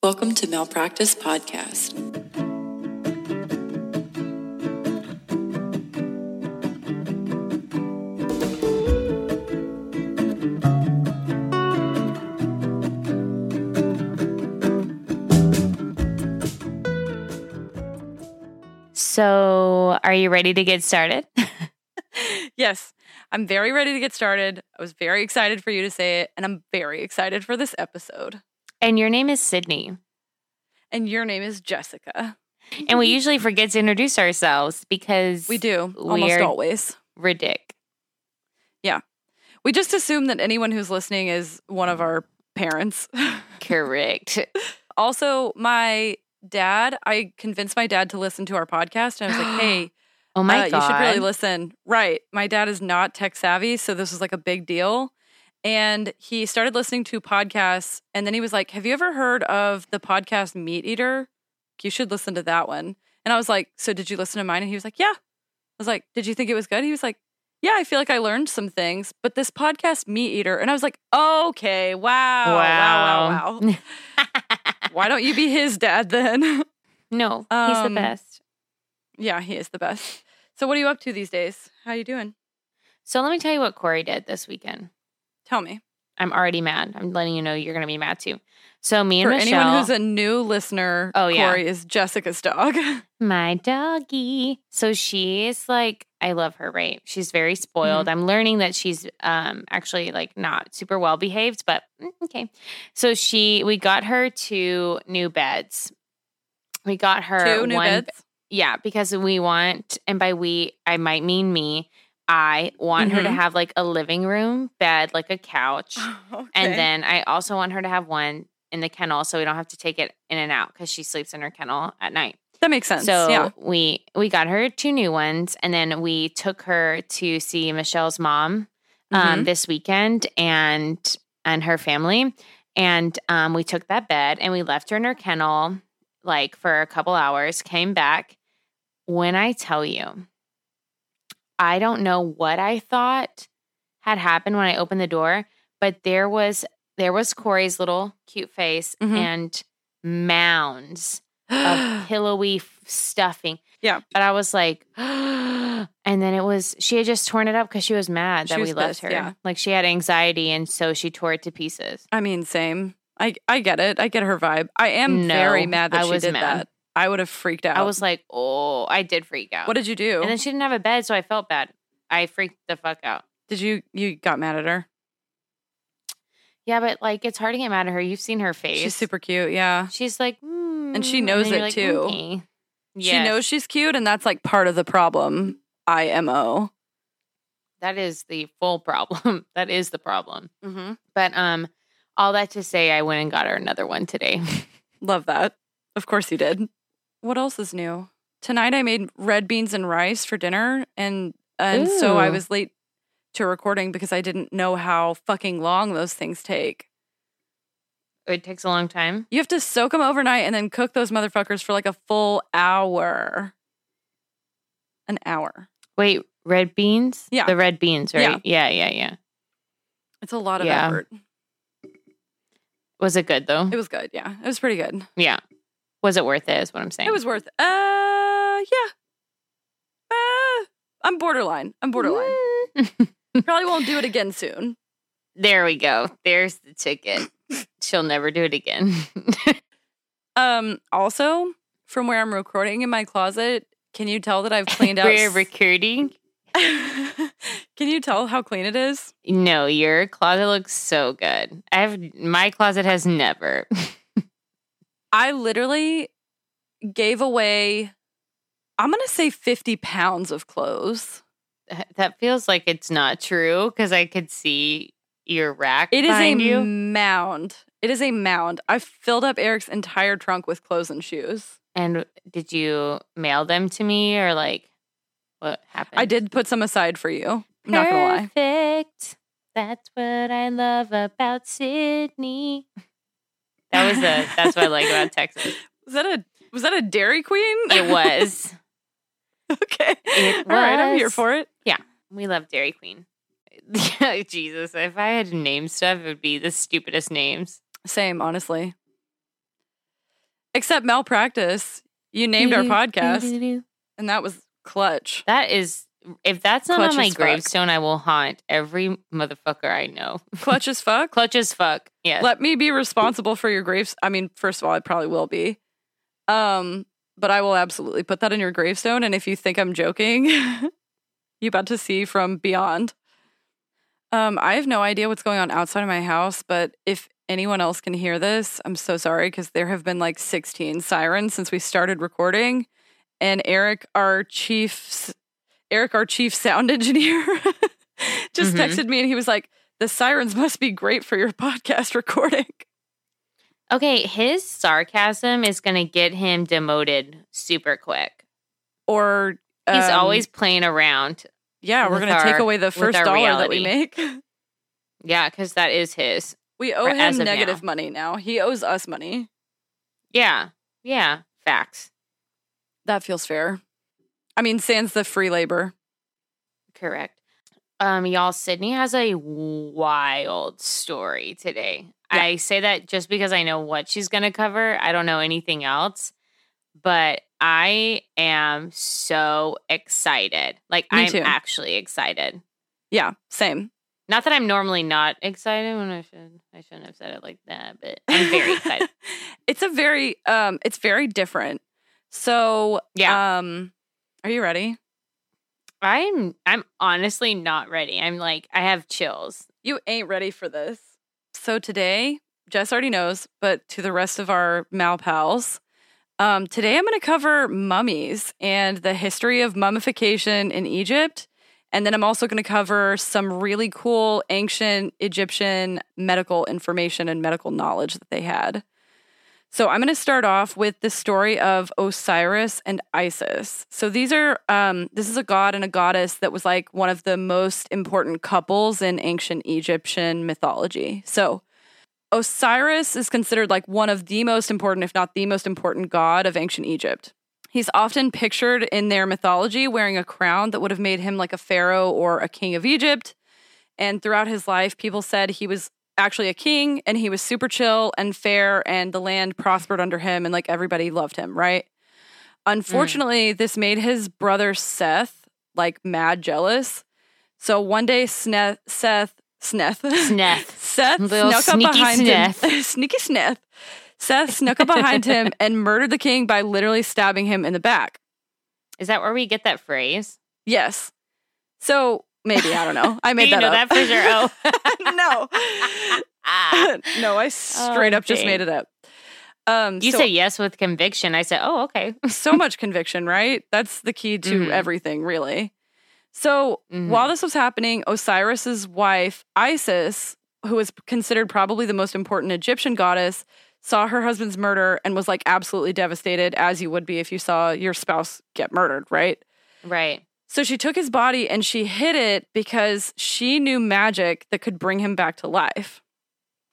Welcome to Malpractice Podcast. So, are you ready to get started? Yes, I'm very ready to get started. I was very excited for you to say it, and I'm very excited for this episode. And your name is Sydney. And your name is Jessica. And we usually forget to introduce ourselves because We do almost always. ridic. Yeah. We just assume that anyone who's listening is one of our parents. Correct. also, my dad, I convinced my dad to listen to our podcast, and I was like, "Hey, Oh my uh, god. you should really listen." Right, my dad is not tech savvy, so this was like a big deal. And he started listening to podcasts, and then he was like, "Have you ever heard of the podcast Meat Eater? You should listen to that one." And I was like, "So did you listen to mine?" And he was like, "Yeah." I was like, "Did you think it was good?" He was like, "Yeah, I feel like I learned some things." But this podcast Meat Eater, and I was like, "Okay, wow, wow, wow, wow. Why don't you be his dad then?" no, he's the Um, best. yeah, he is the best. So, what are you up to these days? How are you doing? So let me tell you what Corey did this weekend. Tell me. I'm already mad. I'm letting you know you're going to be mad too. So me and For Michelle, anyone who's a new listener, Oh, yeah. Corey is Jessica's dog. my doggy. So she's like, I love her, right? She's very spoiled. Mm-hmm. I'm learning that she's um actually like not super well behaved, but mm, okay. So she, we got her two new beds. We got her Two new one, beds. yeah, because we want, and by we, I might mean me. I want her to Mhm. have like a living room bed, like a couch. And then I also want her to have one in the kennel so we don't have to take it in and out because she sleeps in her kennel at night. that makes sense. So yeah. we we got her two new ones and then we took her to see Michelle's mom um, Mhm. this weekend and and her family. And um, we took that bed and we left her in her kennel like for a couple hours, came back. When I tell you, I don't know what I thought had happened when I opened the door, but there was there was Corey's little cute face Mhm. and mounds of pillowy stuffing. Yeah. But I was like, and then it was, she had just torn it up because she was mad that was we left pissed, her. yeah. Like she had anxiety and so she tore it to pieces. I mean, same. I I get it. I get her vibe. I am No, very mad that I she was did mad. that. I would have freaked out. I was like, oh, I did freak out. What did you do? and then she didn't have a bed, so I felt bad. I freaked the fuck out. did you you got mad at her? Yeah, but like it's hard to get mad at her. You've seen her face. She's super cute. Yeah. She's like, mm, And she knows you're it like, too. okay. She knows she's cute, and that's like part of the problem. IMO. that is the full problem. that is the problem. Mm-hmm. But um, all that to say, I went and got her another one today. Love that. Of course you did. What else is new? Tonight I made red beans and rice for dinner and and so I was late to recording because I didn't know how fucking long those things take. Oh, it takes a long time. You have to soak them overnight and then cook those motherfuckers for like a full hour. An hour. Wait, red beans? Yeah. the red beans, Yeah. right? Yeah, yeah, yeah. It's a lot of Yeah. effort. Was it good though? It was good. Yeah. It was pretty good. yeah. Was it worth it? Is what I'm saying. It was worth Uh yeah. Uh I'm borderline. I'm borderline. Mm. Probably won't do it again soon. there we go. There's the ticket. She'll never do it again. Um. Also, from where I'm recording in my closet, can you tell that I've cleaned out? We're recording. can you tell how clean it is? No, your closet looks so good. I have my closet has never. I literally gave away. I'm gonna say 50 pounds of clothes. that feels like it's not true because I could see your rack. It is a you. mound. It is a mound. I filled up Eric's entire trunk with clothes and shoes. And did you mail them to me or like what happened? I did put some aside for you. I'm not gonna lie. Perfect. That's what I love about Sydney. That was a that's what I like about Texas. Was that a was that a Dairy Queen? It was. okay. It All right, I'm here for it. Yeah. We love Dairy Queen. Jesus, if I had to name stuff, it would be the stupidest names. Same, honestly. Except malpractice. You named our podcast, and that was clutch. That is, if that's not Clutch on my gravestone, I will haunt every motherfucker I know. Clutch as fuck. Clutch as fuck. Yes. Let me be responsible for your graves. I mean, first of all, I probably will be. Um, but I will absolutely put that in your gravestone. And if you think I'm joking, you about to see from beyond. Um, I have no idea what's going on outside of my house, but if anyone else can hear this, I'm so sorry because there have been like 16 sirens since we started recording. And Eric, our chief, Eric, our chief sound engineer, just Mhm. texted me and he was like, "The sirens must be great for your podcast recording." okay, his sarcasm is going to get him demoted super quick. Or He's um, always playing around. yeah. We're gonna take away the first our dollar that we make. Yeah, because that is his. we owe him negative now. money now. He owes us money. Yeah. Yeah. Facts. That feels fair. I mean, sans the free labor. Correct. Um, y'all, Sydney has a wild story today. Yeah. I say that just because I know what she's going to cover. I don't know anything else, but I am so excited. Like, Me I'm too. actually excited. Yeah, same. Not that I'm normally not excited when I should. I shouldn't have said it like that, but I'm very excited. it's a very um it's very different. So, Yeah. um are you ready? I'm I'm honestly not ready. I'm like I have chills. You ain't ready for this. So today, Jess already knows, but to the rest of our Mal pals, um, today I'm going to cover mummies and the history of mummification in Egypt. And then I'm also going to cover some really cool ancient Egyptian medical information and medical knowledge that they had. So I'm going to start off with the story of Osiris and Isis. So these are um, this is a god and a goddess that was like one of the most important couples in ancient Egyptian mythology. So Osiris is considered like one of the most important, if not the most important god of ancient Egypt. He's often pictured in their mythology wearing a crown that would have made him like a pharaoh or a king of Egypt. And throughout his life, people said he was actually a king and he was super chill and fair and the land prospered under him and like everybody loved him, right? Unfortunately, mm. this made his brother Seth like mad jealous. So one day Sneth, Seth, Sneth, Sneth. Seth Little snuck up behind him. Sneaky Sneth. Seth snuck up behind him and murdered the king by literally stabbing him in the back. Is that where we get that phrase? Yes. So maybe I don't know. I made that know up. that for sure? Oh. no, no, I straight Oh, up just made it up. Um, You so, say yes with conviction. I said, "Oh, okay." so much conviction, right? That's the key to Mhm. everything, really. So Mhm. while this was happening, Osiris's wife Isis, who was considered probably the most important Egyptian goddess, saw her husband's murder and was like absolutely devastated, as you would be if you saw your spouse get murdered, right? Right. So she took his body and she hid it because she knew magic that could bring him back to life.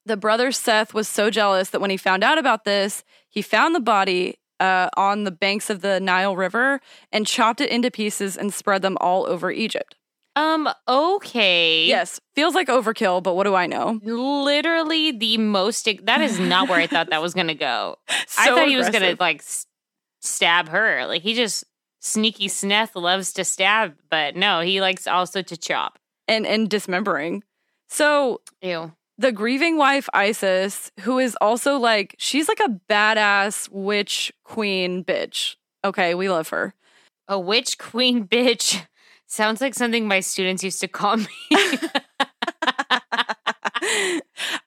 The brother Seth was so jealous that when he found out about this, he found the body uh, on the banks of the Nile River and chopped it into pieces and spread them all over Egypt. Um. Okay. Yes, feels like overkill, but what do I know? Literally the most. That is not where I thought that was going to go. I So thought he was going to like s- stab her. Like he just sneaky Sneth loves to stab, but no, he likes also to chop. and and dismembering. So Ew. the grieving wife Isis, who is also like she's like a badass witch queen bitch. Okay, we love her. A witch queen bitch sounds like something my students used to call me.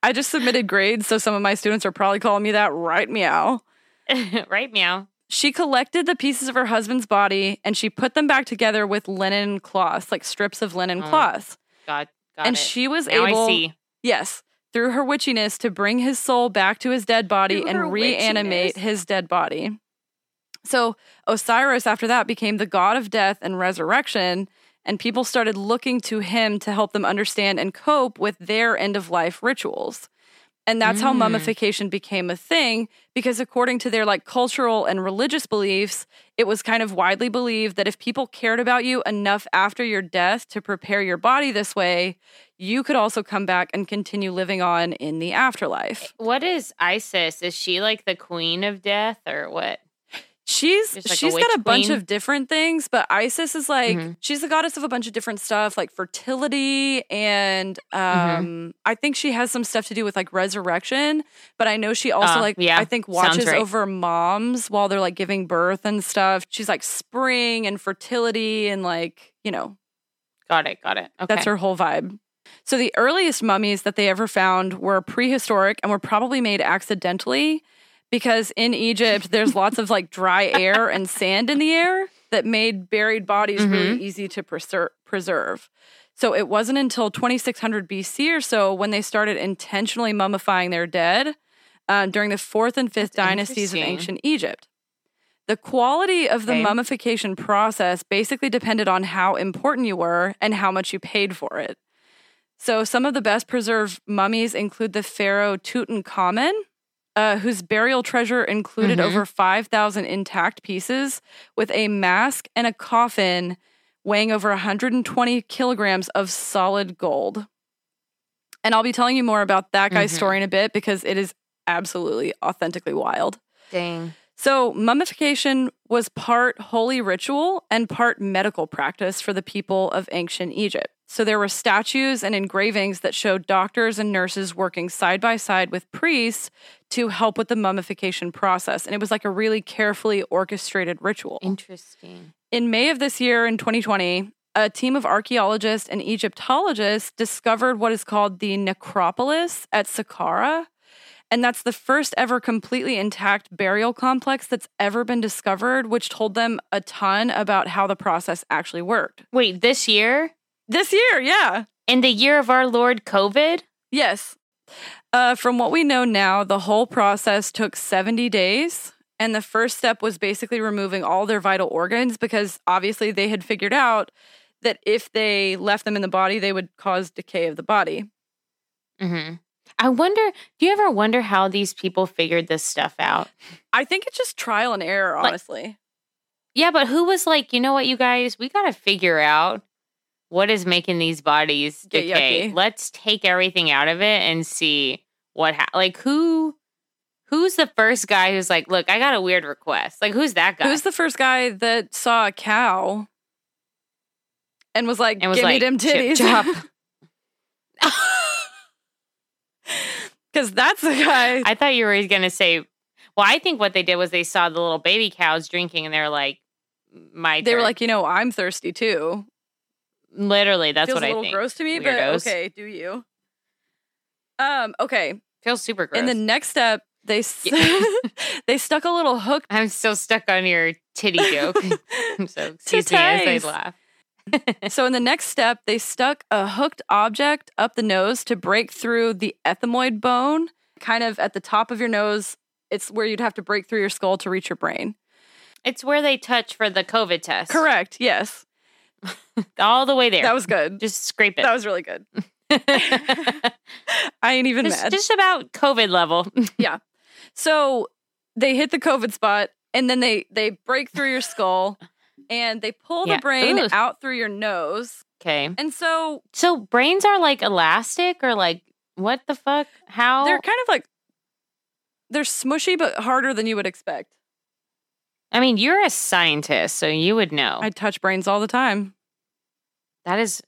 I just submitted grades, so some of my students are probably calling me that right meow. right, meow. She collected the pieces of her husband's body and she put them back together with linen cloths, like strips of linen Oh, cloths. God, got and it. she was now able, I see. yes, through her witchiness to bring his soul back to his dead body Through and reanimate witchiness. his dead body. So Osiris, after that, became the god of death and resurrection, and people started looking to him to help them understand and cope with their end of life rituals. And that's how Mm. mummification became a thing because according to their like cultural and religious beliefs, it was kind of widely believed that if people cared about you enough after your death to prepare your body this way, you could also come back and continue living on in the afterlife. What is Isis? Is she like the queen of death or what? She's like she's witch got a bunch of different things, but Isis is like Mhm. she's the goddess of a bunch of different stuff, like fertility, and um, Mm-hmm. I think she has some stuff to do with like resurrection. But I know she also Ah, like yeah, I think watches right. over moms while they're like giving birth and stuff. She's like spring and fertility and like you know Got it. Got it. Okay. that's her whole vibe. So the earliest mummies that they ever found were prehistoric and were probably made accidentally because in Egypt there's lots of like dry air and sand in the air that made buried bodies really easy to preser- preserve. So it wasn't until 2600 BC or so when they started intentionally mummifying their dead uh, during the fourth and fifth That's dynasties of ancient Egypt. The quality of the Okay. mummification process basically depended on how important you were and how much you paid for it. So, some of the best preserved mummies include the pharaoh Tutankhamun, uh, whose burial treasure included Mhm. over 5,000 intact pieces with a mask and a coffin weighing over 120 kilograms of solid gold. And I'll be telling you more about that guy's Mhm. story in a bit because it is absolutely authentically wild. Dang. So, mummification was part holy ritual and part medical practice for the people of ancient Egypt. So, there were statues and engravings that showed doctors and nurses working side by side with priests to help with the mummification process. And it was like a really carefully orchestrated ritual. Interesting. In May of this year, in 2020, a team of archaeologists and Egyptologists discovered what is called the necropolis at Saqqara. And that's the first ever completely intact burial complex that's ever been discovered, which told them a ton about how the process actually worked. Wait, this year? This year, yeah. In the year of our Lord COVID? Yes. Uh, from what we know now, the whole process took 70 days. And the first step was basically removing all their vital organs because obviously they had figured out that if they left them in the body, they would cause decay of the body. hmm I wonder, do you ever wonder how these people figured this stuff out? I think it's just trial and error, Like- honestly. Yeah, but who was like, you know what, you guys, we got to figure out what is making these bodies decay. Let's take everything out of it and see what, ha- like, who, who's the first guy who's like, look, I got a weird request. Like, who's that guy? Who's the first guy that saw a cow and was like, And was give me like, them "Chip titties? chop." Because that's the guy. I thought you were going to say, well, I think what they did was they saw the little baby cows drinking and they were like, my they were like, you know, I'm thirsty too. Literally, that's Feels what a I little think. gross to me, Weirdos. but okay, do you? Um, okay. Feels super gross. In the next step, they they stuck a little hook. I'm still stuck on your titty joke. so excuse me as I laugh. so in the next step, they stuck a hooked object up the nose to break through the ethmoid bone, kind of at the top of your nose. It's where you'd have to break through your skull to reach your brain. It's where they touch for the COVID test. Correct. Yes. All the way there. That was good. just scrape it. That was really good. I ain't even just, mad. just about COVID level. Yeah. So they hit the COVID spot and then they they break through your skull and they pull Yeah. the brain Ooh. out through your nose. okay. And so So brains are like elastic or like what the fuck? How? they're kind of like they're smushy but harder than you would expect. I mean, you're a scientist, so you would know. I touch brains all the time. that is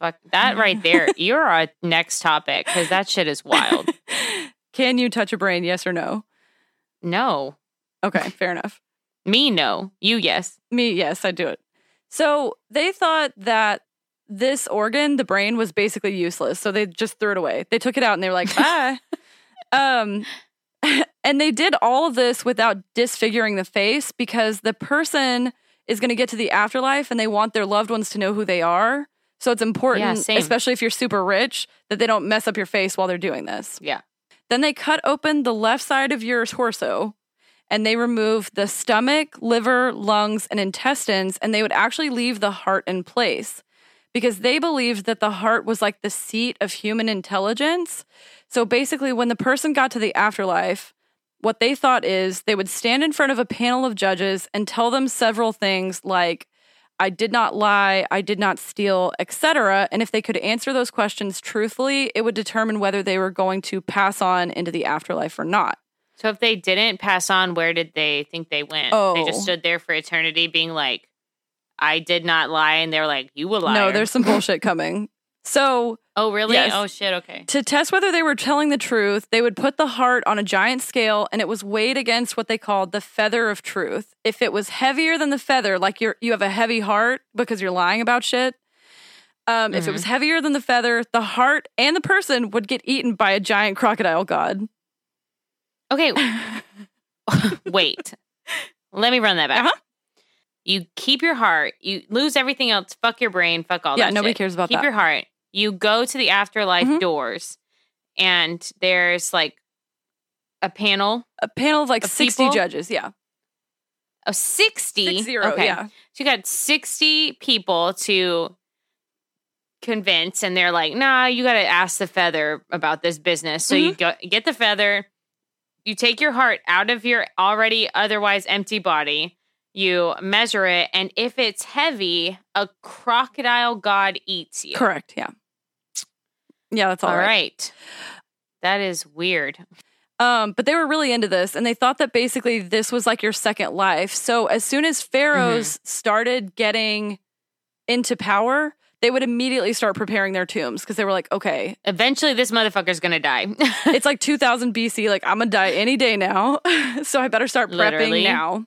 fuck that right there. You're our next topic because that shit is wild. Can you touch a brain? Yes or no? No. Okay, fair enough. Me, no. You, yes. Me, yes, I do it. So they thought that this organ, the brain, was basically useless. So they just threw it away. They took it out and they were like, bye. um, and they did all of this without disfiguring the face because the person is going to get to the afterlife and they want their loved ones to know who they are. So it's important, same. especially if you're super rich, that they don't mess up your face while they're doing this. Yeah. Then they cut open the left side of your torso and they remove the stomach, liver, lungs, and intestines, and they would actually leave the heart in place. because they believed that the heart was like the seat of human intelligence. So basically, when the person got to the afterlife, what they thought is they would stand in front of a panel of judges and tell them several things like, I did not lie, I did not steal, etc. And if they could answer those questions truthfully, it would determine whether they were going to pass on into the afterlife or not. So if they didn't pass on, where did they think they went? Oh. They just Oh. stood there for eternity being like, I did not lie. And they're like, you will lie. No, there's some bullshit coming. So, Oh, really? Yes. Oh, shit. Okay. to test whether they were telling the truth, they would put the heart on a giant scale and it was weighed against what they called the feather of truth. If it was heavier than the feather, like you're you have a heavy heart because you're lying about shit. Um, if it was heavier than the feather, the heart and the person would get eaten by a giant crocodile god. Okay. Wait. Let me run that back. Uh-huh. You keep your heart. You lose everything else. Fuck your brain. Fuck all Yeah, that. nobody shit. cares about keep that. your heart. You go to the afterlife Mhm. doors, and there's like a panel A panel of like Of 60 people? judges, yeah. of 60. Six zero, okay. yeah. So you got 60 people to convince, and they're like, nah, you got to ask the feather about this business. So Mm-hmm. you go get the feather, you take your heart out of your already otherwise empty body, you measure it, and if it's heavy, a crocodile god eats you. Correct, yeah. Yeah, that's all All right. right. That is weird. Um, but they were really into this and they thought that basically this was like your second life. So as soon as pharaohs started getting into power, they would immediately start preparing their tombs because they were like, okay, Eventually, this motherfucker's gonna die. it's like 2000 BC. Like, I'm to die any day now. so I better start prepping Literally. now.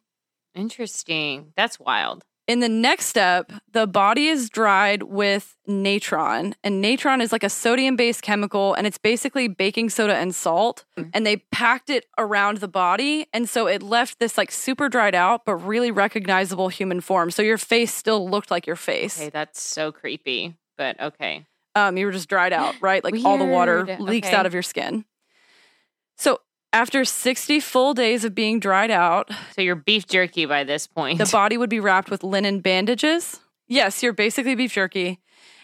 Interesting. That's wild. In the next step, the body is dried with natron. And natron is like a sodium based chemical, and it's basically baking soda and salt. And they packed it around the body. And so it left this like super dried out, but really recognizable human form. So your face still looked like your face. Okay, that's so creepy. But okay. Um, you were just dried out, right? Like all the water leaks Okay. out of your skin. So after 60 full days of being dried out, So you're beef jerky by this point. The body would be wrapped with linen bandages. Yes, you're basically beef jerky.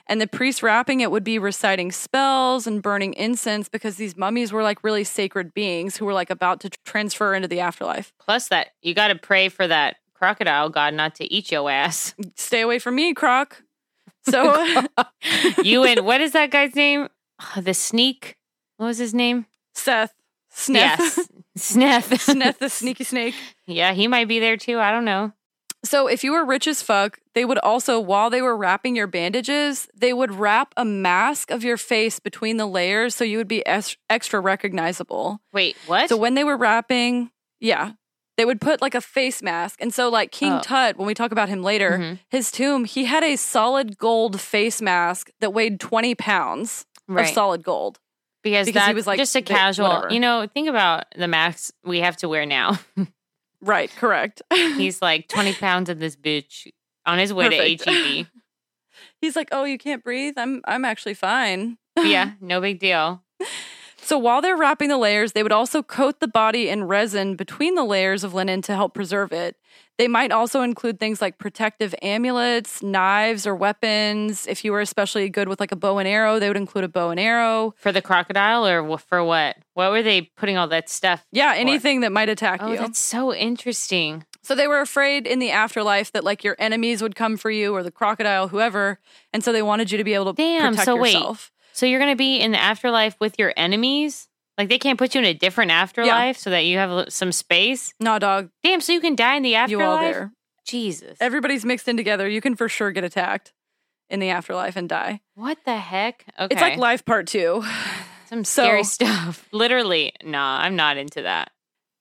And the priest wrapping it would be reciting spells and burning incense because these mummies were like really sacred beings who were like about to transfer into the afterlife. Plus that you got to pray for that crocodile god not to eat your ass. Stay away from me, Croc. So you and what is that guy's name? Oh, the sneak. What was his name? Seth, Sniff, Yes, Sneth. Sneth the sneaky snake. Yeah, he might be there too. I don't know. So if you were rich as fuck, they would also, while they were wrapping your bandages, they would wrap a mask of your face between the layers so you would be es- extra recognizable. Wait, what? So when they were wrapping, yeah, they would put like a face mask. And so, like King Oh. Tut, when we talk about him later, Mhm. his tomb, he had a solid gold face mask that weighed 20 pounds right. of solid gold. Because, because he was, like, just a casual. whatever. You know, think about the masks we have to wear now. Right, correct. He's like 20 pounds of this bitch on his way Perfect. to HEB. He's like, "Oh, you can't breathe? I'm I'm actually fine." yeah, no big deal. So while they're wrapping the layers, they would also coat the body in resin between the layers of linen to help preserve it. They might also include things like protective amulets, knives, or weapons. If you were especially good with like a bow and arrow, they would include a bow and arrow. For the crocodile or for what? What were they putting all that stuff? Yeah, anything that might attack Oh, you. that's so interesting. So they were afraid in the afterlife that like your enemies would come for you or the crocodile, whoever. And so they wanted you to be able to Damn, protect so wait. So you're going to be in the afterlife with your enemies? Like they can't put you in a different afterlife so that you have some space? Nah, dog, Damn, so you can die in the afterlife? you all there. Jesus. Everybody's mixed in together. You can for sure get attacked in the afterlife and die. what the heck? Okay. It's like life part two. some so- scary stuff. Literally, nah, I'm not into that.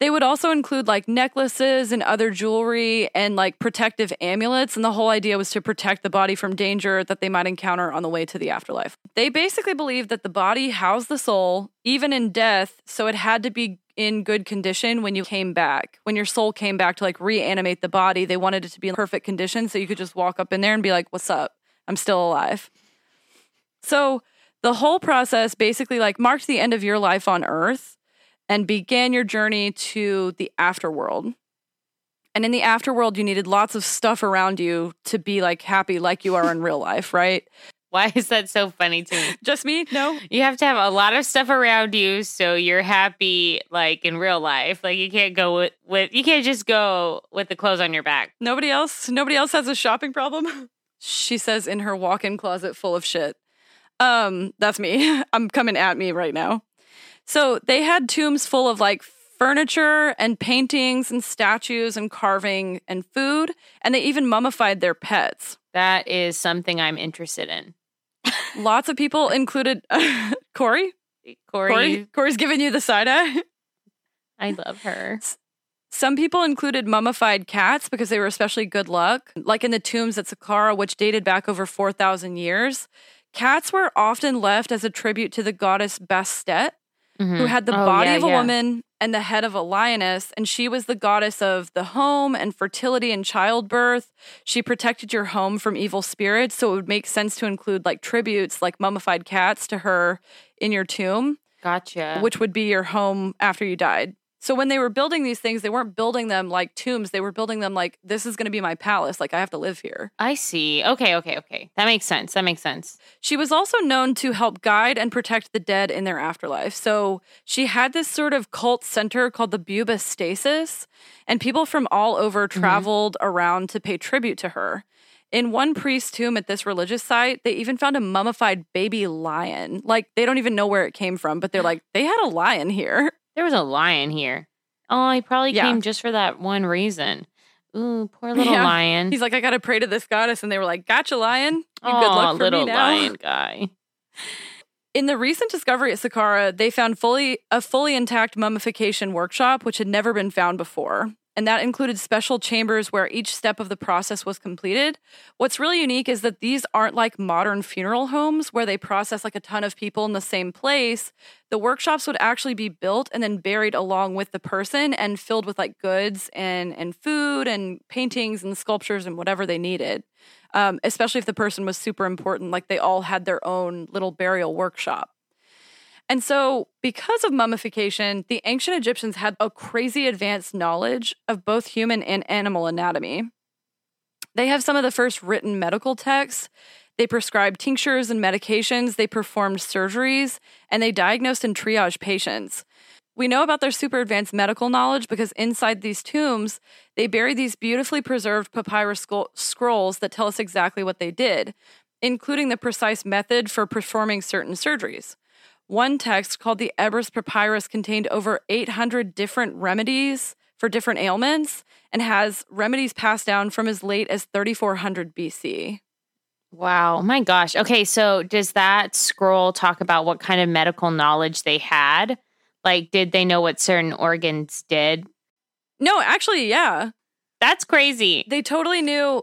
They would also include like necklaces and other jewelry and like protective amulets. And the whole idea was to protect the body from danger that they might encounter on the way to the afterlife. They basically believed that the body housed the soul, even in death. So it had to be in good condition when you came back. When your soul came back to like reanimate the body, they wanted it to be in perfect condition. So you could just walk up in there and be like, what's up? I'm still alive. So the whole process basically like marked the end of your life on earth and began your journey to the afterworld. And in the afterworld, you needed lots of stuff around you to be like happy, like you are in real life, right? Why is that so funny to me? Just me? No. You have to have a lot of stuff around you so you're happy like in real life. Like you can't go with, with you can't just go with the clothes on your back. Nobody else? Nobody else has a shopping problem? She says in her walk-in closet full of shit. Um, that's me. I'm coming at me right now. So they had tombs full of like furniture and paintings and statues and carving and food, and they even mummified their pets. That is something I'm interested in. Lots of people included Corey. Corey, Corey. Corey's giving you the side eye. I love her. Some people included mummified cats because they were especially good luck, like in the tombs at Saqqara, which dated back over 4,000 years. Cats were often left as a tribute to the goddess Bastet, who mm-hmm. had the Oh, body yeah, of a yeah. woman and the head of a lioness, and she was the goddess of the home and fertility and childbirth. She protected your home from evil spirits, so it would make sense to include like tributes, like mummified cats, to her in your tomb Gotcha. which would be your home after you died. So when they were building these things, they weren't building them like tombs. They were building them like this is going to be my palace. Like I have to live here. I see. Okay, okay, okay. That makes sense. That makes sense. She was also known to help guide and protect the dead in their afterlife. So she had this sort of cult center called the Bubastis, and people from all over mm-hmm. traveled around to pay tribute to her. In one priest's tomb at this religious site, they even found a mummified baby lion. Like they don't even know where it came from, but they're like, they had a lion here. There was a lion here. Oh, he probably Yeah. came just for that one reason. Ooh, poor little Yeah. lion. He's like, I gotta pray to this goddess, and they were like, "Gotcha, lion. You oh, good luck for little me now." lion guy. In the recent discovery at Saqqara, they found fully a fully intact mummification workshop, which had never been found before, and that included special chambers where each step of the process was completed. What's really unique is that these aren't like modern funeral homes where they process like a ton of people in the same place. The workshops would actually be built and then buried along with the person and filled with like goods and and food and paintings and sculptures and whatever they needed. Um, especially if the person was super important, like they all had their own little burial workshop. And so, because of mummification, the ancient Egyptians had a crazy advanced knowledge of both human and animal anatomy. They have some of the first written medical texts. They prescribed tinctures and medications, they performed surgeries, and they diagnosed and triaged patients. We know about their super advanced medical knowledge because inside these tombs, they bury these beautifully preserved papyrus scroll- scrolls that tell us exactly what they did, including the precise method for performing certain surgeries. One text called the Ebers Papyrus contained over 800 different remedies for different ailments and has remedies passed down from as late as 3400 BC. Wow. Oh my gosh. Okay, so does that scroll talk about what kind of medical knowledge they had? Like, did they know what certain organs did? No, actually, yeah. That's crazy. They totally knew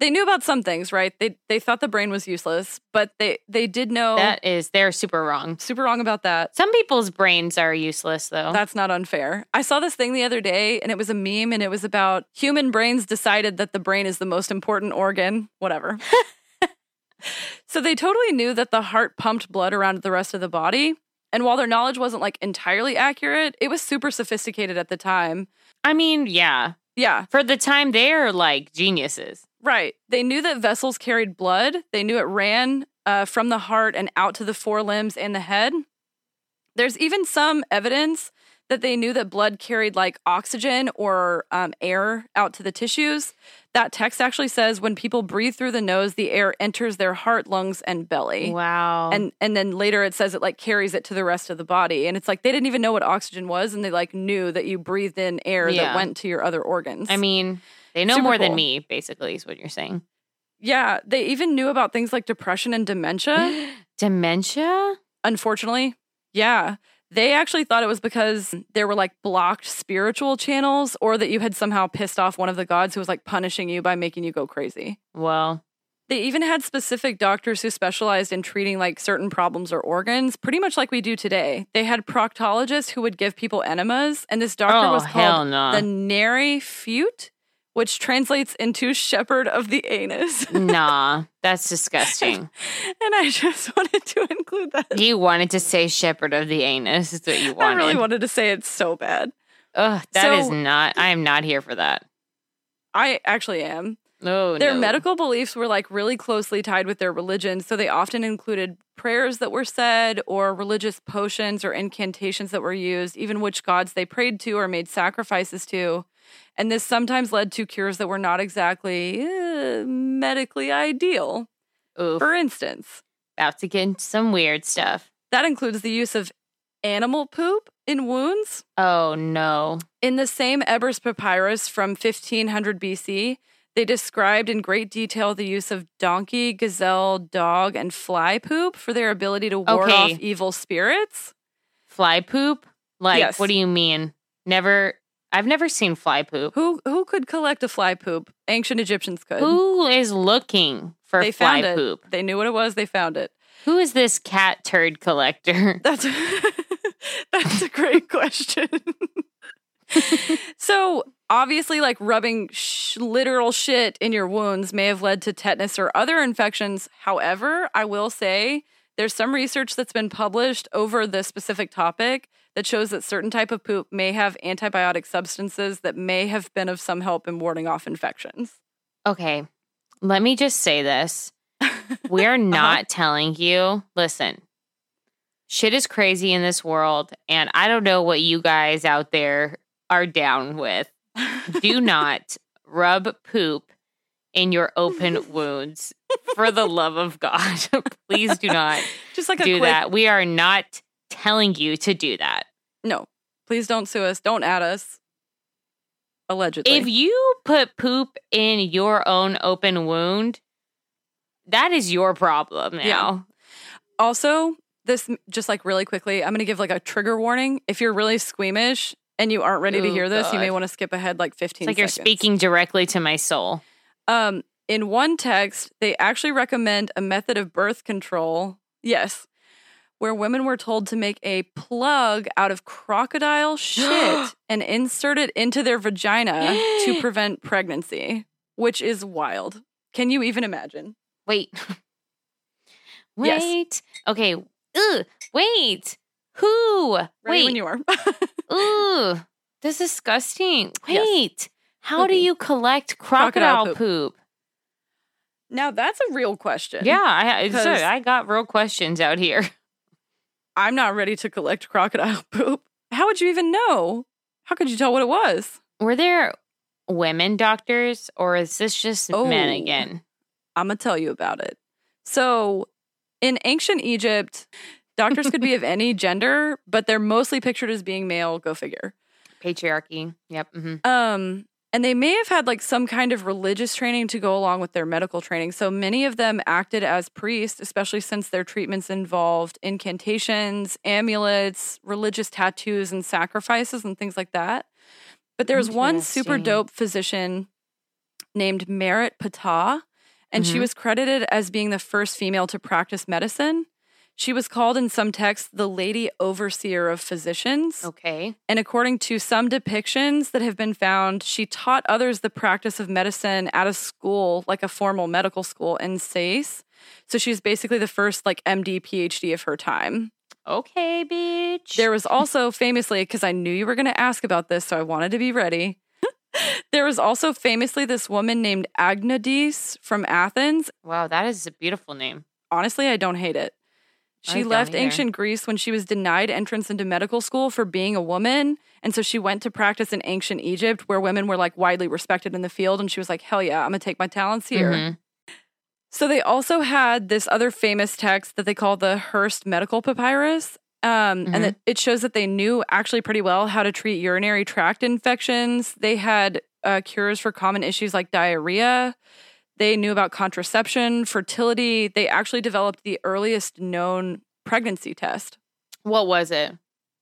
they knew about some things, right? They they thought the brain was useless, but they they did know That is, they're super wrong. super wrong about that. Some people's brains are useless, though. That's not unfair. I saw this thing the other day and it was a meme and it was about human brains decided that the brain is the most important organ, whatever. so they totally knew that the heart pumped blood around the rest of the body. And while their knowledge wasn't like entirely accurate, it was super sophisticated at the time. I mean, yeah. Yeah, For the time, they're like geniuses. Right. They knew that vessels carried blood. They knew it ran uh, from the heart and out to the forelimbs and the head. There's even some evidence that they knew that blood carried like oxygen or um, air out to the tissues. That text actually says when people breathe through the nose, the air enters their heart, lungs, and belly. Wow. And and then later it says it like carries it to the rest of the body. And it's like they didn't even know what oxygen was, and they like knew that you breathed in air Yeah. that went to your other organs. I mean, they know Super more than me, basically, is what you're saying. yeah, they even knew about things like depression and dementia. Dementia? unfortunately. Yeah. They actually thought it was because there were like blocked spiritual channels or that you had somehow pissed off one of the gods who was like punishing you by making you go crazy. Well, They even had specific doctors who specialized in treating like certain problems or organs, pretty much like we do today. They had proctologists who would give people enemas, and this doctor Oh, was called no. the Neri Fute, which translates into shepherd of the anus. nah, that's disgusting. and I just wanted to include that. you wanted to say shepherd of the anus, is what you wanted. I really wanted to say it so bad. Ugh, that is So- not, I am not here for that. I actually am. Oh, Their no. medical beliefs were like really closely tied with their religion, so they often included prayers that were said or religious potions or incantations that were used, even which gods they prayed to or made sacrifices to. And this sometimes led to cures that were not exactly eh, medically ideal. Oof. For instance, About to get into some weird stuff. that includes the use of animal poop in wounds. Oh, no. In the same Ebers Papyrus from 1500 BC, they described in great detail the use of donkey, gazelle, dog, and fly poop for their ability to ward Okay. off evil spirits. Fly poop? Like, Yes. what do you mean? Never, I've never seen fly poop. Who who could collect a fly poop? Ancient Egyptians could. Who is looking for they fly found it. poop? They knew what it was. They found it. Who is this cat turd collector? That's that's a great question. so obviously, like rubbing sh- literal shit in your wounds may have led to tetanus or other infections. However, I will say there's some research that's been published over this specific topic that shows that certain type of poop may have antibiotic substances that may have been of some help in warding off infections. Okay, let me just say this. We're uh-huh. not telling you, listen, shit is crazy in this world, and I don't know what you guys out there are down with. Do not rub poop in your open wounds for the love of God. Please do not Just like a do quick that. We are not telling you to do that. no. Please don't sue us. Don't add us. Allegedly. If you put poop in your own open wound, that is your problem now. Also, this just like really quickly, I'm going to give like a trigger warning. If you're really squeamish and you aren't ready to Oh, hear this, you may want to skip ahead like 15 It's like you're speaking directly to my soul. Um, in one text, they actually recommend a method of birth control. Yes. Where women were told to make a plug out of crocodile shit and insert it into their vagina to prevent pregnancy, which is wild. Can you even imagine? Wait. Yes. wait. Okay. Ugh. Wait. Who? Ready wait. when you are. Ugh. That's disgusting. Yes. Wait. How do you collect Crocodile crocodile, poop. poop? now, that's a real question. Yeah, I- so I got real questions out here. I'm not ready to collect crocodile poop. How would you even know? How could you tell what it was? Were there women doctors or is this just men Oh. again? I'm going to tell you about it. So, in ancient Egypt, doctors could be of any gender, but they're mostly pictured as being male, go figure. Patriarchy. Yep. hmm Um, and they may have had like some kind of religious training to go along with their medical training. So many of them acted as priests, especially since their treatments involved incantations, amulets, religious tattoos, and sacrifices and things like that. But there was one super dope physician named Merit Ptah, and she Mhm. was credited as being the first female to practice medicine. She was called in some texts the Lady Overseer of Physicians. Okay. And according to some depictions that have been found, she taught others the practice of medicine at a school, like a formal medical school in Sais. So she's basically the first like MD, PhD of her time. Okay, bitch. There was also famously, because I knew you were going to ask about this, so I wanted to be ready. there was also famously this woman named Agnodice from Athens. wow, that is a beautiful name. Honestly, I don't hate it. She left ancient Greece when she was denied entrance into medical school for being a woman. And so she went to practice in ancient Egypt where women were like widely respected in the field. And she was like, hell yeah, I'm going to take my talents here. Mhm. So they also had this other famous text that they call the Hearst Medical Papyrus. Um, Mhm. And it, it shows that they knew actually pretty well how to treat urinary tract infections. They had uh, cures for common issues like diarrhea. They knew about contraception, fertility. They actually developed the earliest known pregnancy test. What was it?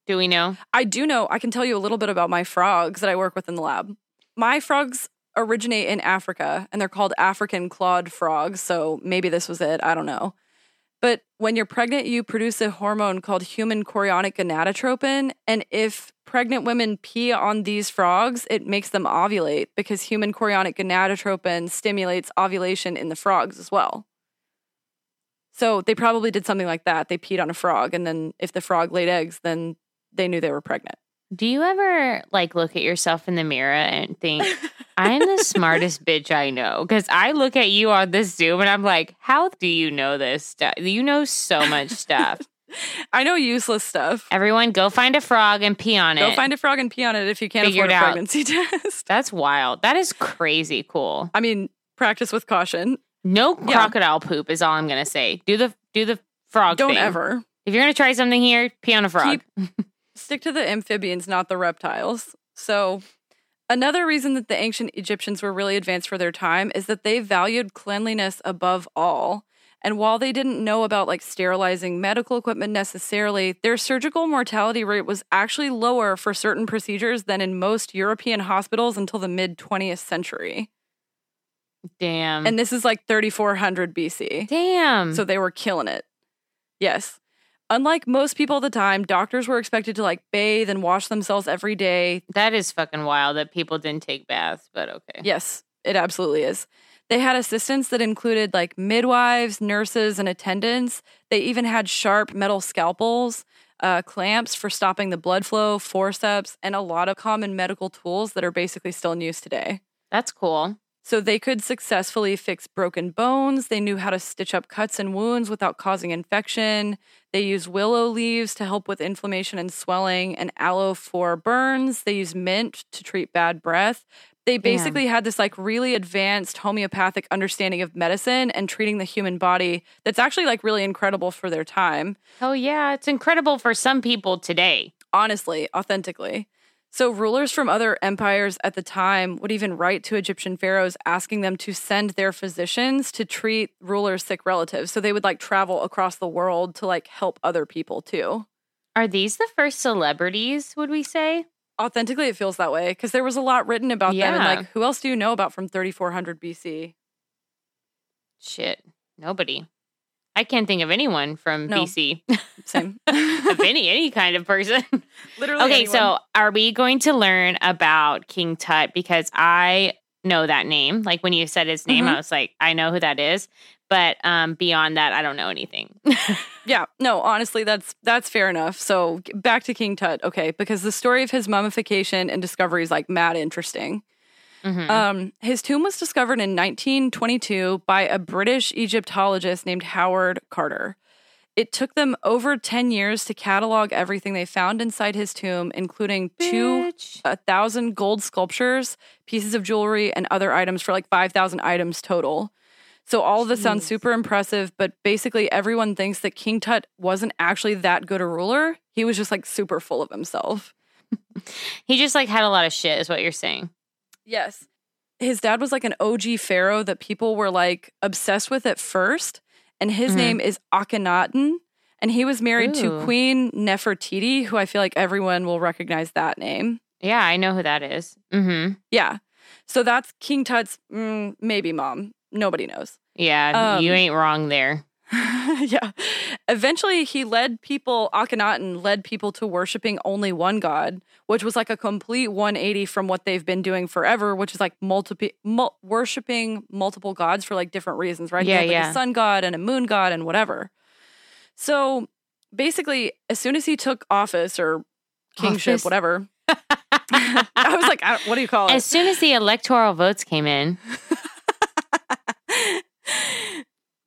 Do we know? I do know, I can tell you a little bit about my frogs that I work with in the lab. My frogs originate in Africa and they're called African clawed frogs. So maybe this was it. I don't know. But when you're pregnant, you produce a hormone called human chorionic gonadotropin. And if pregnant women pee on these frogs, it makes them ovulate because human chorionic gonadotropin stimulates ovulation in the frogs as well. So they probably did something like that. They peed on a frog. And then if the frog laid eggs, then they knew they were pregnant. Do you ever like look at yourself in the mirror and think, I'm the smartest bitch I know because I look at you on this Zoom and I'm like, how do you know this stuff? You know so much stuff. I know useless stuff. Everyone, go find a frog and pee on it. Go find a frog and pee on it if you can't Figure afford it a out. pregnancy test. That's wild. That is crazy cool. I mean, practice with caution. No Yeah. crocodile poop is all I'm gonna say. Do the do the frog. Don't thing. ever If you're gonna try something here, pee on a frog. Stick to the amphibians, not the reptiles. So, another reason that the ancient Egyptians were really advanced for their time is that they valued cleanliness above all. And while they didn't know about like sterilizing medical equipment necessarily, their surgical mortality rate was actually lower for certain procedures than in most European hospitals until the mid 20th century. Damn. And this is like 3400 BC. Damn. So they were killing it. Yes. Unlike most people at the time, doctors were expected to like bathe and wash themselves every day. that is fucking wild that people didn't take baths, but okay. Yes, it absolutely is. They had assistants that included like midwives, nurses, and attendants. They even had sharp metal scalpels, uh, clamps for stopping the blood flow, forceps, and a lot of common medical tools that are basically still in use today. That's cool. So they could successfully fix broken bones. They knew how to stitch up cuts and wounds without causing infection. They used willow leaves to help with inflammation and swelling, and aloe for burns. They used mint to treat bad breath. They basically had this like really advanced homeopathic understanding of medicine and treating the human body that's actually like really incredible for their time. Oh yeah, it's incredible for some people today. honestly, authentically. So, rulers from other empires at the time would even write to Egyptian pharaohs asking them to send their physicians to treat rulers' sick relatives. So, they would like travel across the world to like help other people too. Are these the first celebrities, would we say? Authentically, it feels that way because there was a lot written about them. And like, who else do you know about from 3400 BC? Shit. Nobody. I can't think of anyone from No. BC. Same. of any any kind of person. Literally. okay, anyone. so are we going to learn about King Tut? Because I know that name. Like when you said his name, Mhm. I was like, I know who that is. But um, beyond that, I don't know anything. Yeah, no, honestly, that's that's fair enough. So back to King Tut, okay, because the story of his mummification and discovery is like mad interesting. Mhm. Um, his tomb was discovered in 1922 by a British Egyptologist named Howard Carter. It took them over 10 years to catalog everything they found inside his tomb, including two Bitch. a thousand gold sculptures, pieces of jewelry, and other items for like 5,000 items total. So all of this sounds super impressive, but basically everyone thinks that King Tut wasn't actually that good a ruler. He was just like super full of himself. He just like had a lot of shit, is what you're saying. Yes. His dad was like an OG pharaoh that people were like obsessed with at first, and his Mhm. name is Akhenaten. And he was married to Queen Nefertiti, who I feel like everyone will recognize that name. Yeah, I know who that is. Mm-hmm. Yeah. So that's King Tut's mm, maybe mom. Nobody knows. Yeah, you Um, ain't wrong there. yeah. Eventually, he led people, Akhenaten led people to worshiping only one god, which was like a complete 180 from what they've been doing forever, which is like multiple mul- worshiping multiple gods for like different reasons, right? Yeah, had, like, yeah. A sun god and a moon god and whatever. So basically, as soon as he took office or kingship, Office? whatever, I was like, I, what do you call it? As soon as the electoral votes came in,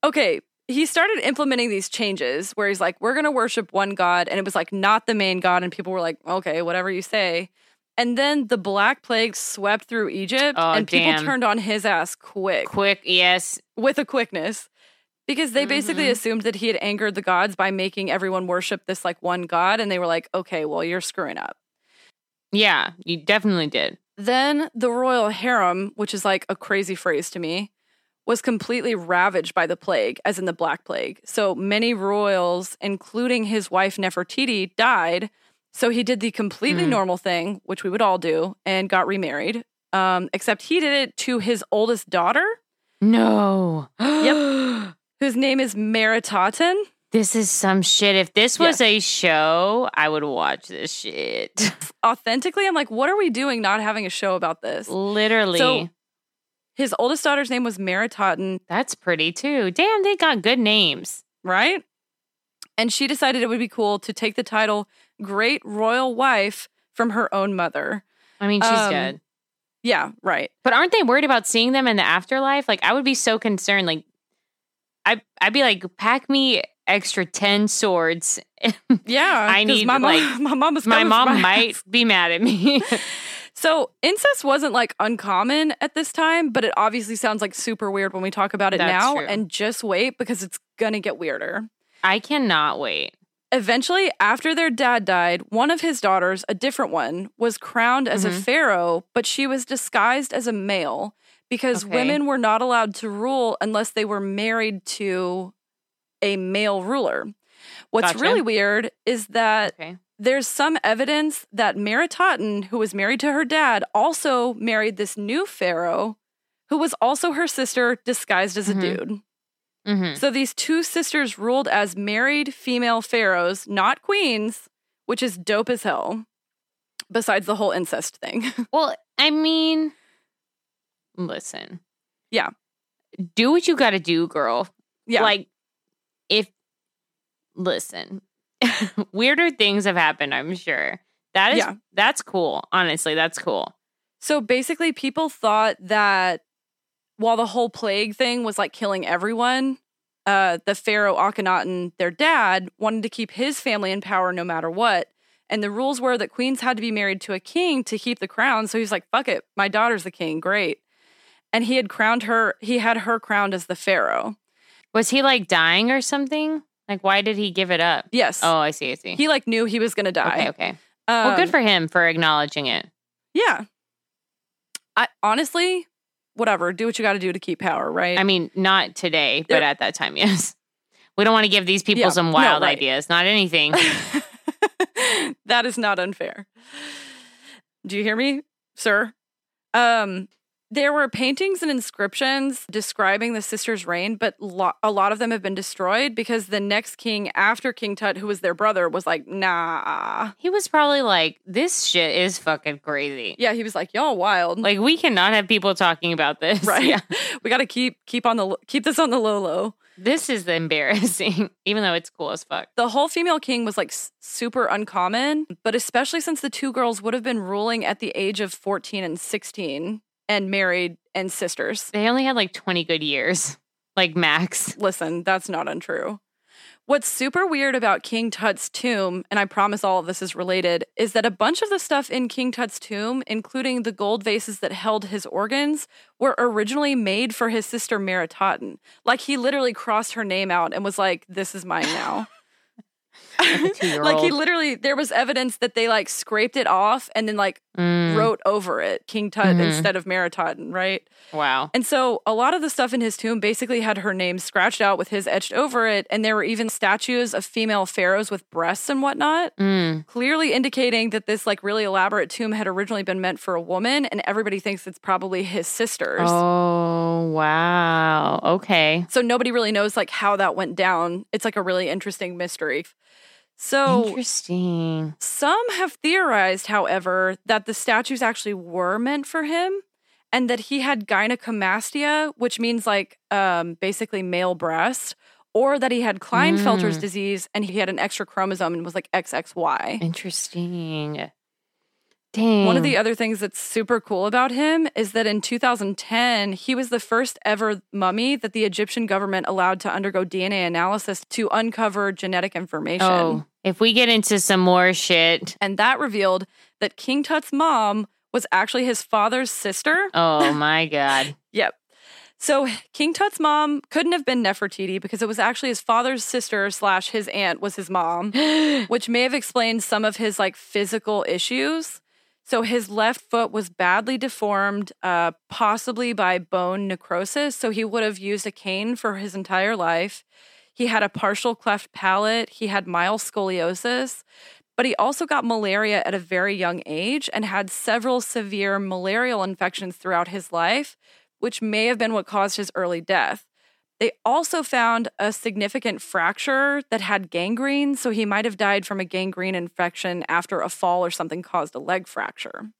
okay, he started implementing these changes where he's like, we're going to worship one God. And it was like not the main God. And people were like, okay, whatever you say. And then the Black Plague swept through Egypt Oh, and people turned on his ass quick, quick, yes. with a quickness. Because they basically Mhm. assumed that he had angered the gods by making everyone worship this like one God. And they were like, okay, well, you're screwing up. Yeah, you definitely did. Then the royal harem, which is like a crazy phrase to me, was completely ravaged by the plague, as in the Black Plague. So many royals, including his wife Nefertiti, died. So he did the completely Mm. normal thing, which we would all do, and got remarried. Um, except he did it to his oldest daughter, No. Yep. whose name is Meritaten. This is some shit. If this was a show, I would watch this shit. Authentically, I'm like, what are we doing not having a show about this? Literally. So- His oldest daughter's name was Meritaten, That's pretty too. Damn, they got good names. right? And she decided it would be cool to take the title Great Royal Wife from her own mother. I mean, she's Um, good. Yeah, right. But aren't they worried about seeing them in the afterlife? Like I would be so concerned. Like I I'd be like, pack me extra ten swords. Yeah, I need, my mom. like, my mom My mom might be mad at me. So incest wasn't like uncommon at this time, but it obviously sounds like super weird when we talk about it That's now. true. And just wait because it's gonna get weirder. I cannot wait. Eventually, after their dad died, one of his daughters, a different one, was crowned as a Mhm. pharaoh, but she was disguised as a male because Okay. women were not allowed to rule unless they were married to a male ruler. What's Gotcha. really weird is that Okay. There's some evidence that Meritaten, who was married to her dad, also married this new pharaoh, who was also her sister disguised as a Mhm. dude. hmm So these two sisters ruled as married female pharaohs, not queens, which is dope as hell. Besides the whole incest thing. Well, I mean, listen. Yeah. Do what you got to do, girl. yeah. Like, if, listen, weirder things have happened, I'm sure. That is, Yeah. that's cool. Honestly, that's cool. so basically, people thought that while the whole plague thing was like killing everyone, uh, the pharaoh Akhenaten, their dad, wanted to keep his family in power no matter what. And the rules were that queens had to be married to a king to keep the crown. So he's like, fuck it, my daughter's the king. Great. And he had crowned her, he had her crowned as the pharaoh. Was he like dying or something? Like, why did he give it up? Yes. Oh, I see. I see. He like knew he was going to die. okay. Okay. Well, Um, good for him for acknowledging it. Yeah. I honestly, whatever, do what you got to do to keep power, right? I mean, not today, but at that time, yes. We don't want to give these people Yeah, some no, wild right. ideas. Not anything. that is not unfair. Do you hear me, sir? Um there were paintings and inscriptions describing the sisters' reign, but lo- a lot of them have been destroyed because the next king after King Tut, who was their brother, was like, nah. he was probably like, "This shit is fucking crazy." Yeah, he was like, y'all wild. Like, we cannot have people talking about this. right. Yeah. we got to keep keep on the keep this on the low low. This is embarrassing, even though it's cool as fuck. the whole female king was like super uncommon, but especially since the two girls would have been ruling at the age of 14 and 16 and married and sisters. They only had like 20 good years, like max. Listen, that's not untrue. What's super weird about King Tut's tomb, and I promise all of this is related, is that a bunch of the stuff in King Tut's tomb, including the gold vases that held his organs, were originally made for his sister Meritaten. Like he literally crossed her name out and was like, "This is mine now." Like like he literally, there was evidence that they like scraped it off and then like Mm, wrote over it King Tut Mhm. instead of Meritaten, right? wow. And so a lot of the stuff in his tomb basically had her name scratched out with his etched over it. And there were even statues of female pharaohs with breasts and whatnot, Mm. clearly indicating that this like really elaborate tomb had originally been meant for a woman. And everybody thinks it's probably his sisters. Oh, wow. Okay. So nobody really knows like how that went down. It's like a really interesting mystery. So Interesting. Some have theorized, however, that the statues actually were meant for him and that he had gynecomastia, which means like um, basically male breast, or that he had Klinefelter's Mm. disease and he had an extra chromosome and was like XXY. Interesting. Dang. One of the other things that's super cool about him is that in 2010, he was the first ever mummy that the Egyptian government allowed to undergo DNA analysis to uncover genetic information. Oh, if we get into some more shit. And that revealed that King Tut's mom was actually his father's sister. Oh my God. Yep. So King Tut's mom couldn't have been Nefertiti because it was actually his father's sister slash his aunt was his mom, which may have explained some of his like physical issues. So his left foot was badly deformed, uh, possibly by bone necrosis. So he would have used a cane for his entire life. He had a partial cleft palate. He had mild scoliosis, but he also got malaria at a very young age and had several severe malarial infections throughout his life, which may have been what caused his early death. They also found a significant fracture that had gangrene, so he might have died from a gangrene infection after a fall or something caused a leg fracture.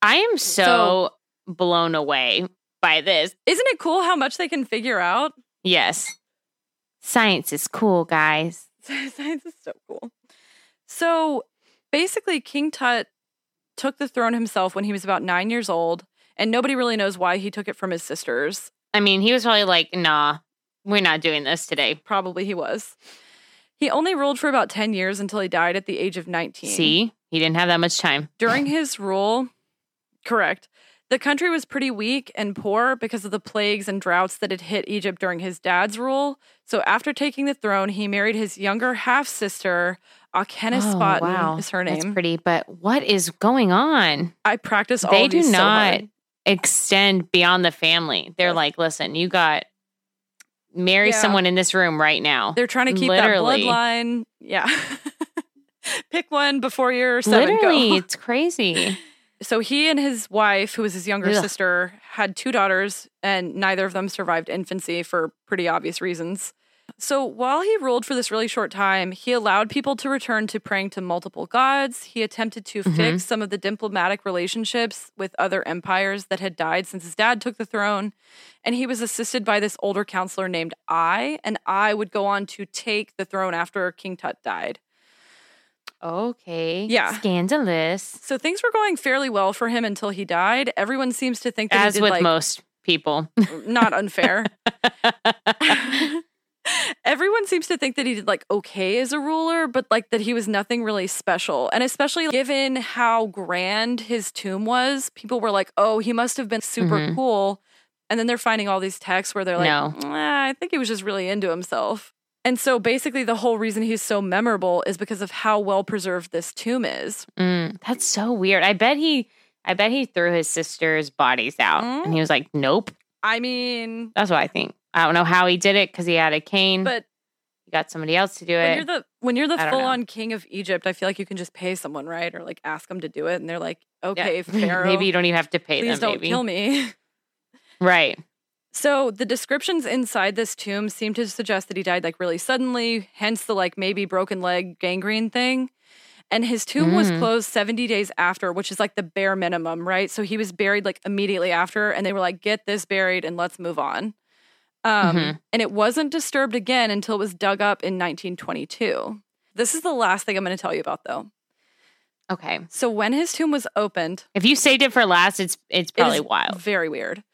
I am so, blown away by this. Isn't it cool how much they can figure out? Yes. Science is cool, guys. Science is so cool. So basically, King Tut took the throne himself when he was about nine years old. And nobody really knows why he took it from his sisters. I mean, he was probably like, nah, we're not doing this today. Probably he was. He only ruled for about 10 years until he died at the age of 19. See, he didn't have that much time. During his rule, correct, the country was pretty weak and poor because of the plagues and droughts that had hit Egypt during his dad's rule. So after taking the throne, he married his younger half sister, Akhenaten Oh, wow. is her That's name. pretty, but what is going on? I practice all they do so not. Extend beyond the family. They're Yeah. like, listen, you got marry Yeah. someone in this room right now. They're trying to keep Literally. that bloodline. Yeah. Pick one before you're seven. Literally, Go. it's crazy. So he and his wife, who was his younger Ugh. sister, had two daughters, and neither of them survived infancy for pretty obvious reasons. So while he ruled for this really short time, he allowed people to return to praying to multiple gods. He attempted to Mhm. fix some of the diplomatic relationships with other empires that had died since his dad took the throne. And he was assisted by this older counselor named Ay, and Ay would go on to take the throne after King Tut died. Okay. Yeah. Scandalous. So things were going fairly well for him until he died. Everyone seems to think that As he did with like most people. not unfair. Everyone seems to think that he did like okay as a ruler, but like that he was nothing really special. And especially given how grand his tomb was, people were like, "Oh, he must have been super Mhm. cool." And then they're finding all these texts where they're like, No. "Ah, "I think he was just really into himself." And so basically the whole reason he's so memorable is because of how well preserved this tomb is. Mm, that's so weird. I bet he I bet he threw his sister's bodies out Mm. and he was like, Nope. I mean, That's what I think. I don't know how he did it because he had a cane. but he got somebody else to do when it. you're the when you're the full know. on king of Egypt, I feel like you can just pay someone, right? Or like ask them to do it, and they're like, "Okay, Pharaoh, maybe you don't even have to pay please them. don't Maybe kill me." right. So the descriptions inside this tomb seem to suggest that he died like really suddenly, hence the like maybe broken leg gangrene thing. And his tomb was Mm. closed 70 days after, which is like the bare minimum, right? So he was buried like immediately after, and they were like, get this buried and let's move on. Um, Mhm. And it wasn't disturbed again until it was dug up in 1922. This is the last thing I'm going to tell you about, though. Okay. So when his tomb was opened, If you saved it for last, it's it's probably is wild. Very weird.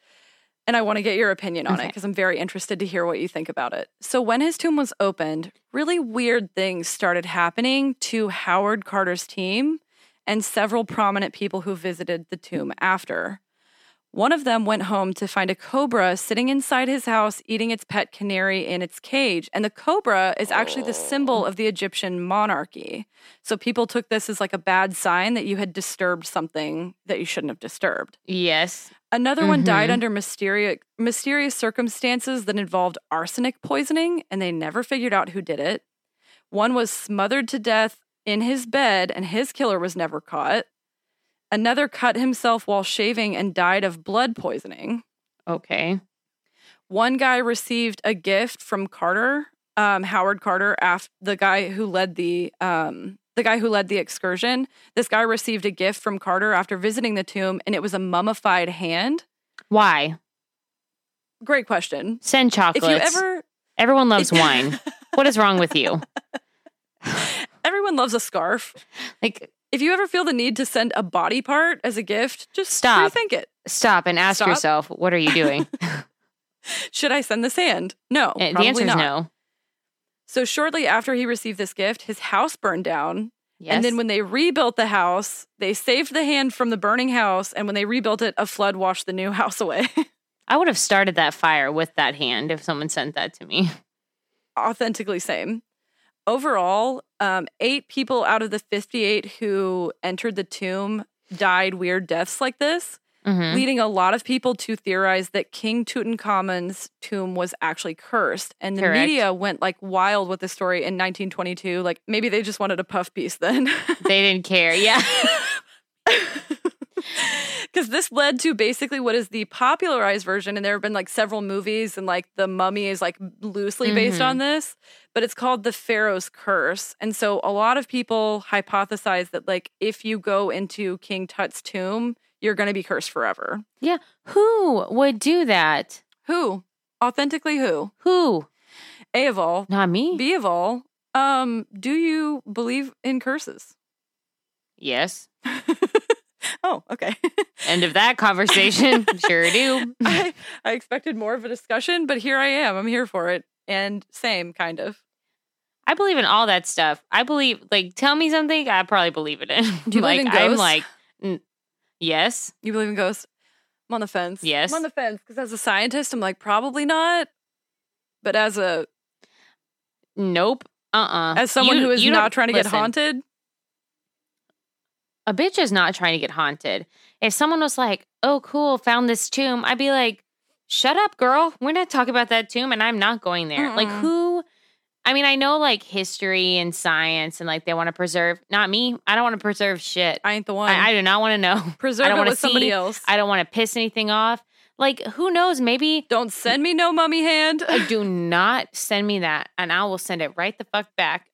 And I want to get your opinion on it because I'm very interested to hear what you think about it. So, when his tomb was opened, really weird things started happening to Howard Carter's team and several prominent people who visited the tomb after. One of them went home to find a cobra sitting inside his house eating its pet canary in its cage. And the cobra is actually the symbol of the Egyptian monarchy. So people took this as like a bad sign that you had disturbed something that you shouldn't have disturbed. Yes. Another one died Mhm. under mysterious mysterious circumstances that involved arsenic poisoning, and they never figured out who did it. One was smothered to death in his bed, and his killer was never caught. Another cut himself while shaving and died of blood poisoning. Okay. One guy received a gift from Carter, um, Howard Carter, af- the guy who led the um, the guy who led the excursion. This guy received a gift from Carter after visiting the tomb, and it was a mummified hand. Why? Great question. Send chocolates. If you ever Everyone loves wine. What is wrong with you? Everyone loves a scarf. Like, If you ever feel the need to send a body part as a gift, just Stop. rethink it. stop and ask Stop. yourself, what are you doing? Should I send this hand? No. Eh, the answer is no. So shortly after he received this gift, his house burned down. Yes. And then when they rebuilt the house, they saved the hand from the burning house. And when they rebuilt it, a flood washed the new house away. I would have started that fire with that hand if someone sent that to me. Authentically same. Overall, um, eight people out of the 58 who entered the tomb died weird deaths like this. Mhm. leading a lot of people to theorize that King Tutankhamun's tomb was actually cursed. And the Correct. media went like wild with the story in 1922. Like maybe they just wanted a puff piece then. They didn't care. Yeah. Because this led to basically what is the popularized version. And there have been like several movies, and like The Mummy is like loosely based Mhm. on this, but it's called The Pharaoh's Curse. And so a lot of people hypothesize that like if you go into King Tut's tomb, you're going to be cursed forever. yeah. Who would do that? Who? Authentically who? Who? A of all, Not me. B of all. Um, do you believe in curses? yes. Oh, okay. End of that conversation. sure do. I, I expected more of a discussion, but here I am. I'm here for it. And same, kind of. I believe in all that stuff. I believe, like, tell me something, I probably believe it in. Do you like, believe in ghosts? I'm like, n- yes, You believe in ghosts? I'm on the fence. Yes. I'm on the fence because as a scientist, I'm like, probably not. But as a nope, uh, uh as someone who is not trying to get haunted, A bitch is not trying to get haunted. If someone was like, "Oh, cool, found this tomb," I'd be like, "Shut up, girl. We're not talking about that tomb, and I'm not going there." Like, Mm-mm. who? I mean, I know like history and science, and like they want to preserve. Not me. I don't want to preserve shit. I ain't the one. I, I do not want to know. Preserve I don't it with somebody else. I don't want to piss anything off. Like, who knows? Maybe don't send me no mummy hand. I do not send me that, and I will send it right the fuck back.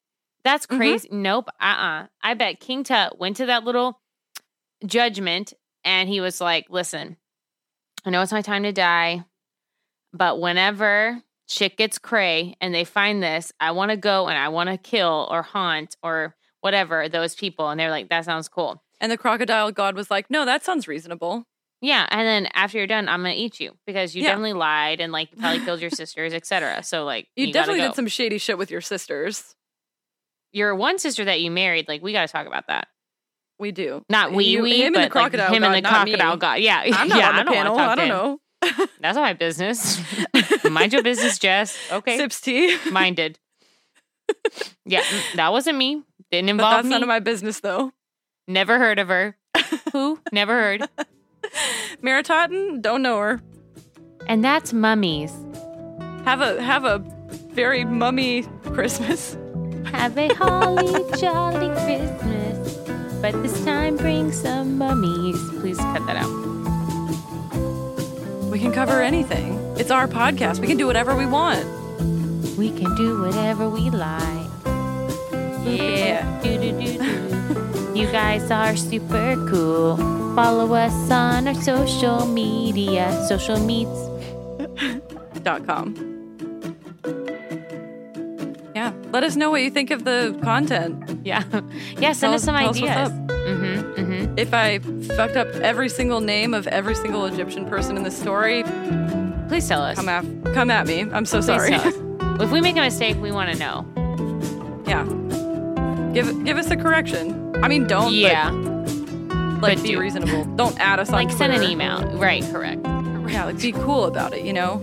That's Mhm. crazy. Nope. Uh uh I bet King Tut went to that little judgment and he was like, listen, I know it's my time to die, but whenever shit gets cray and they find this, I want to go and I want to kill or haunt or whatever those people. And they're like, that sounds cool. and the crocodile god was like, no, that sounds reasonable. Yeah, and then after you're done, I'm gonna eat you because you Yeah. definitely lied and like probably killed your sisters, etc. So like You, gotta definitely go. did some shady shit with your sisters. Your one sister that you married, like we got to talk about that. We do. Not we, You- we, him and but the crocodile like him god, and the not me. crocodile god. Yeah, I'm not yeah, on the I don't panel. I don't know. That's not my business. Mind your business, Jess. Okay, Sips tea. minded. Yeah, mm, that wasn't me. Didn't But involve that's me. none of my business, though. Never heard of her. Who? Never heard. Meritaten, don't know her. And that's mummies. Have a have a very mummy Christmas. Have a holly jolly Christmas, but this time bring some mummies. Please cut that out. We can cover anything. It's our podcast. We can do whatever we want. We can do whatever we like. Yeah. You guys are super cool. Follow us on our social media, social meets. Dot com. Yeah. Let us know what you think of the content. Yeah, yeah. Send Tell us us- some us ideas. up. Mm-hmm. Mm-hmm. If I fucked up every single name of every single Egyptian person in the story, Please tell us. come at come at me. I'm so Please sorry. If we make a mistake, we want to know. yeah. Give give us a correction. I mean, don't. yeah, But, like but be do. reasonable. Don't add us on like send an email. Right. Correct. Yeah, like be cool about it. You know.